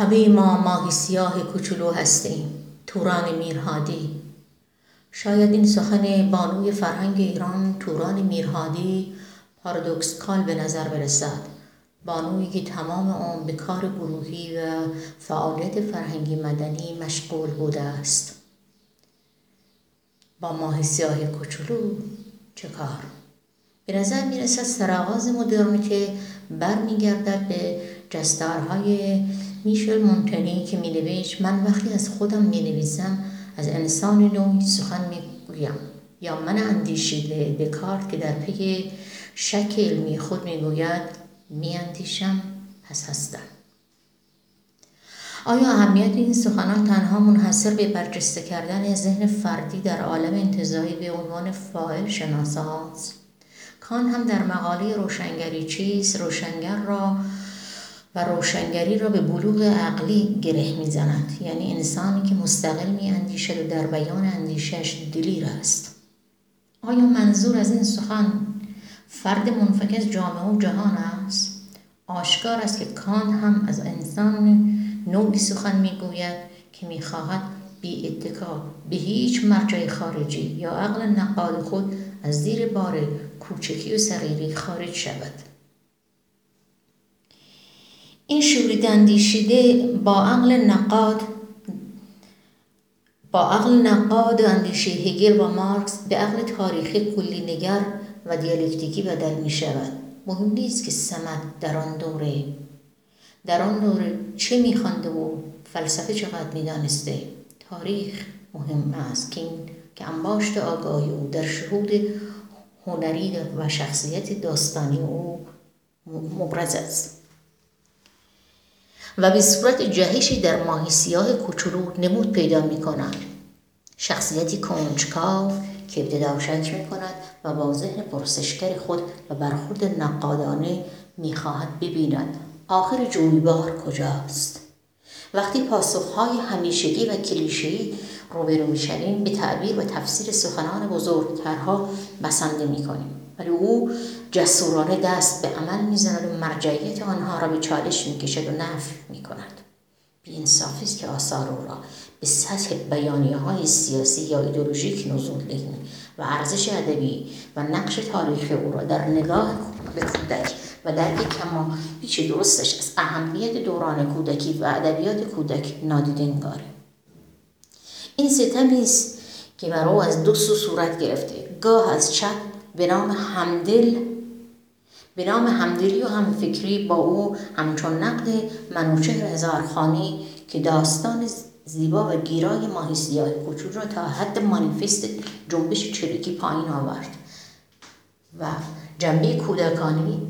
همه ما ماهی سیاه کوچولو هستیم توران میرهادی. شاید این سخن بانوی فرهنگ ایران توران میرهادی پارادوکسکال به نظر برسد. بانویی که تمام عمر به کار گروهی و فعالیت فرهنگی مدنی مشغول بوده است. با ماه سیاه کوچولو چه کار؟ به نظر می‌رسد سرآغاز مدرنیته برمیگردد به جستارهای میشل مونتنی که مینوشت من وقتی از خودم می‌نویسم از انسان نوعی سخن می‌گویم. یا من اندیشیده دکارت که در پی شک علمی خود می‌گوید میاندیشم پس هستم. آیا اهمیت این سخنان تنها منحصر به برجسته کردن ذهن فردی در عالم انتظایی به عنوان فاعل شناسه هاست؟ کان هم در مقاله روشنگری چیست؟ روشنگر را و روشنگری را به بلوغ عقلی گره می‌زند. یعنی انسانی که مستقل می اندیشد و در بیان اندیشش دلیر است. آیا منظور از این سخن فرد منفک از جامعه و جهان است؟ آشکار است که کان هم از انسان نوعی سخن می‌گوید که می‌خواهد بی اتکا به هیچ مرجع خارجی یا عقل نقاد خود از زیر بار کوچکی و صغیری خارج شود. این شورید اندیشیده با عقل نقاد با عقل نقاد اندیشه هگل و مارکس به عقل تاریخی کلی نگر و دیالکتیکی بدل می شود. مهم نیست که سمت در آن دوره در آن دوره چه میخوانده و فلسفه چقدر می‌دانسته تاریخ مهم است که این که انباشت آگاهی او در شهود هنری و شخصیت داستانی او مبرز است. و به صورت جهشی در ماهی سیاه کوچولو نمود پیدا می کند شخصیتی کنجکاو که ابتدا شک می کند و با ذهن پرسشگر خود و برخورد نقادانه می خواهد ببیند. آخر جویبار کجاست؟ وقتی پاسخهای همیشگی و کلیشهای روبرو می‌شویم به تعبیر و تفسیر سخنان بزرگترها بسنده می‌کنیم. ولی او جسورانه دست به عمل می‌زند و مرجعیت آنها را به چالش می‌کشد و نفی می‌کند. بیانصافی است که آثار او را به سطح بیانیه های سیاسی یا ایدولوژیک نزول دهیم و ارزش ادبی و نقش تاریخی او را در نگاه به کودک و در کما پیچ درستش از اهمیت دوران کودکی و ادبیات کودک نادیده انگاریم این ستمی است که بر او از دو سو صورت گرفته گاه از چپ به نام همدل به نام همدلی و همفکری با او همچون نقد منوچهر هزارخانی که داستان زیبا و گیرای ماهی سیاه کوچول را تا حد مانیفست جنبش چریکی پایین آورد و جنبه کودکانی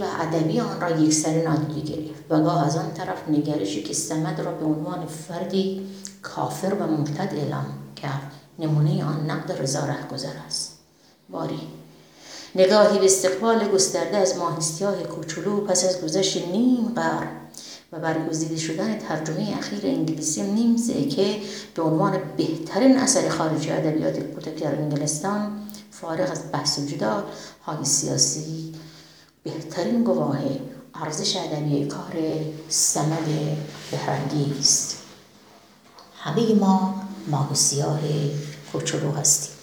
و ادبی آن را یکسره نادیده گرفت و گاه از آن طرف نگرشی که سمد را به عنوان فردی کافر و مرتد اعلام کرد. نمونه آن نقد رضا گذر است. باری. نگاهی به استقبال گسترده از ماهیستیاه کوچولو پس از گذشت نیم قرن و برگزیده شدن ترجمه اخیر انگلیسی نیم که به عنوان بهترین اثر خارجی ادبیات کودک در انگلستان فارغ از بحث و جدال های سیاسی بهترین گواه ارزش ادبی کار سمد بهرنگی است. همه ما ماه سیاه کوچولو هستیم.